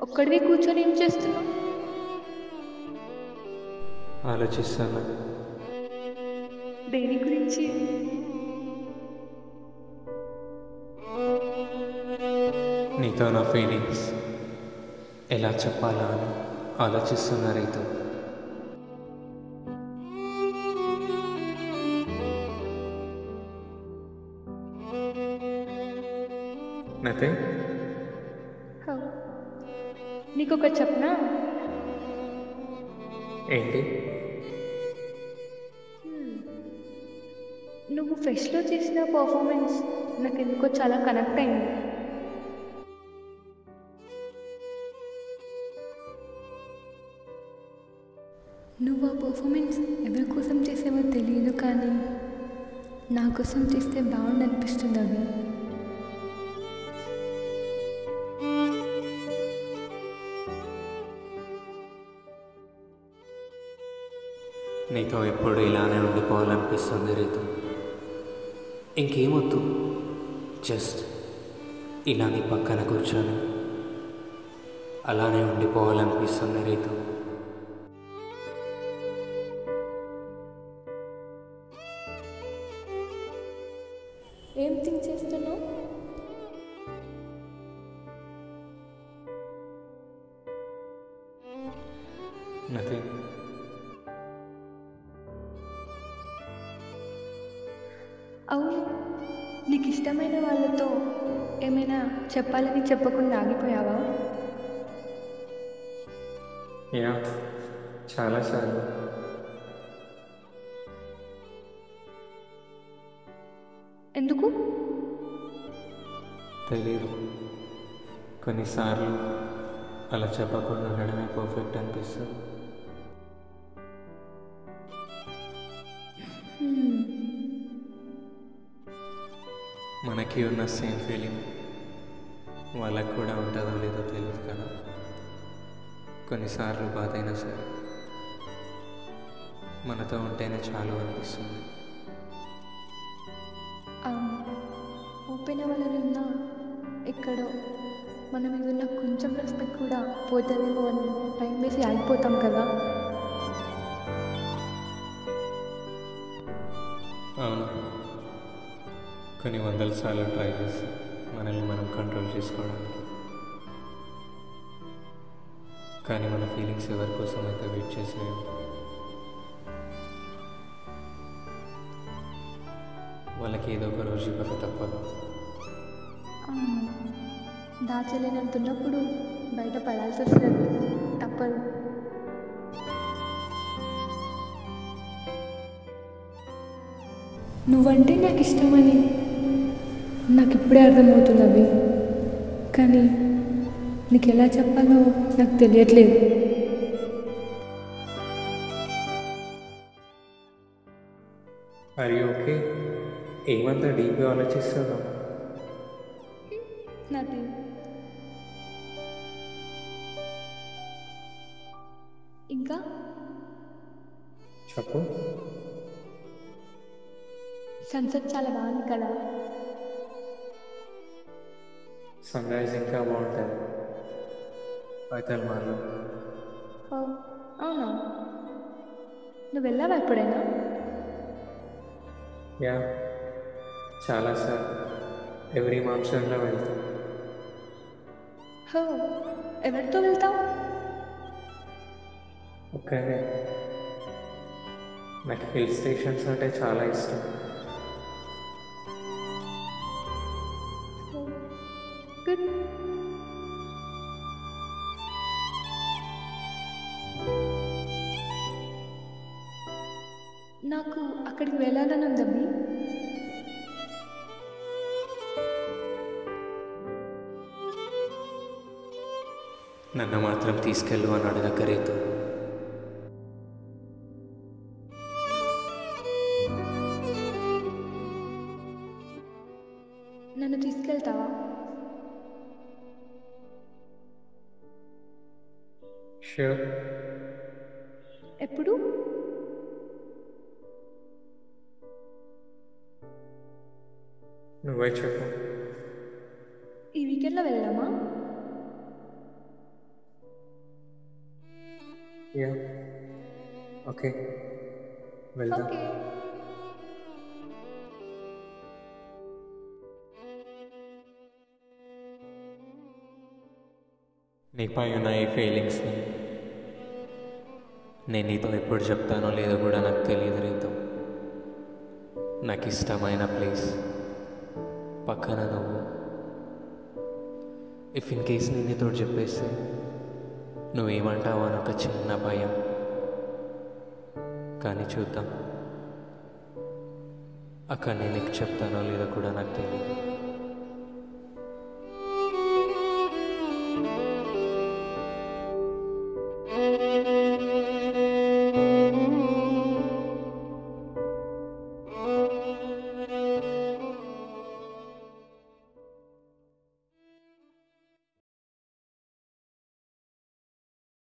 ఒక్కడివి కూర్చొని ఏం చేస్తున్నావు? ఆలోచిస్తాను. దేని గురించి? నీతో నా ఫీలింగ్స్ ఎలా చెప్పాలా అని ఆలోచిస్తున్నా రైతు. నథింగ్ నీకు ఒకటి చెప్పనా? ఏంటి? నువ్వు ఫెస్ట్లో చేసిన పర్ఫార్మెన్స్ నాకు ఎందుకో చాలా కనెక్ట్ అయింది. నువ్వు ఆ పర్ఫార్మెన్స్ ఎవరి కోసం చేసావో తెలియదు కానీ నా కోసం చేస్తే బాగుండు అనిపిస్తుంది అవి నీతో ఎప్పుడు ఇలానే ఉండిపోవాలనిపిస్తుంది రీతు. ఇంకేమొద్దు. జస్ట్ ఇలా నీ పక్కన కూర్చొని అలానే ఉండిపోవాలనిపిస్తుంది రీతు. ఏం థింక్ చేస్తున్నావు? అవును నీకు ఇష్టమైన వాళ్ళతో ఏమైనా చెప్పాలని చెప్పకుండా ఆగిపోయావా? యా చాలాసార్లు ఎందుకు? తెలియదు కొన్నిసార్లు అలా చెప్పకుండా ఉండడమే పర్ఫెక్ట్ అనిపిస్తుంది. మనకి ఉన్న సేమ్ ఫీలింగ్ వాళ్ళకి కూడా ఉంటుందో లేదో తెలియదు కదా. కొన్నిసార్లు బాధ అయినా సరే మనతో ఉంటేనే చాలు అనిపిస్తుంది. ఓపెన్ అవ్వాలని ఉన్నా ఎక్కడో మన మీద ఉన్న కొంచెం రెస్పెక్ట్ కూడా పోతుందేమో అని టైం వేసి ఆగిపోతాం కదా. అవును. కొన్ని వందల సార్లు ట్రై చేసి మనల్ని మనం కంట్రోల్ చేసుకోవడానికి. కానీ మన ఫీలింగ్స్ ఎవరి కోసం అయితే వెయిట్ చేసాయో వాళ్ళకి ఏదో ఒక రోజు ఇవ్వక తప్పదు. అవును. దాచలేనంతున్నప్పుడు బయట పడాల్సి వస్తుంది. తప్పదు. నువ్వంటే నాకు ఇష్టమని నాకు ఇప్పుడే అర్థమవుతుంది అవి కానీ నీకు ఎలా చెప్పాలో నాకు తెలియట్లేదు. అరే ఓకే ఏమంత డీప్గా ఆలోచిస్తాను నాది ఇంకా? చెప్పు. సన్సెట్ చాలా బాగుంది కదా. సన్ రైజ్ ఇంకా బాగుంటుంది పైతల్ ఓ అవునా? నువ్వు వెళ్ళావా ఎప్పుడైనా? యా చాలాసార్లు ఎవ్రీ మాన్సూన్లో వెళ్తాం. హో ఎవరితో వెళ్తావు? ఒక్కనే నాకు హిల్ స్టేషన్స్ అంటే చాలా ఇష్టం. అక్కడికి వెళ్ళాలని ఉందమ్మి నన్ను మాత్రం తీసుకెళ్ళు అని అడగక రీతు నన్ను తీసుకెళ్తావా? షూర్ ఎప్పుడు? నువ్వే చెప్పు. వీకెండ్లో వెళ్దామా? యా. ఓకే. వెళ్దాం. ఓకే. నీపై ఉన్న ఈ ఫీలింగ్స్ని. నేను నీతో ఎప్పుడు చెప్తానో లేదో కూడా నాకు తెలియదు రీతో. నాకు ఇష్టమైన ప్లేస్. పక్కన నువ్వు. ఇఫ్ ఇన్ కేస్ నేను నీతో చెప్పేస్తే నువ్వేమంటావు అని ఒక చిన్న భయం. కానీ చూద్దాం. అక్కడ నేను చెప్తానో లేదో కూడా నాకు తెలియదు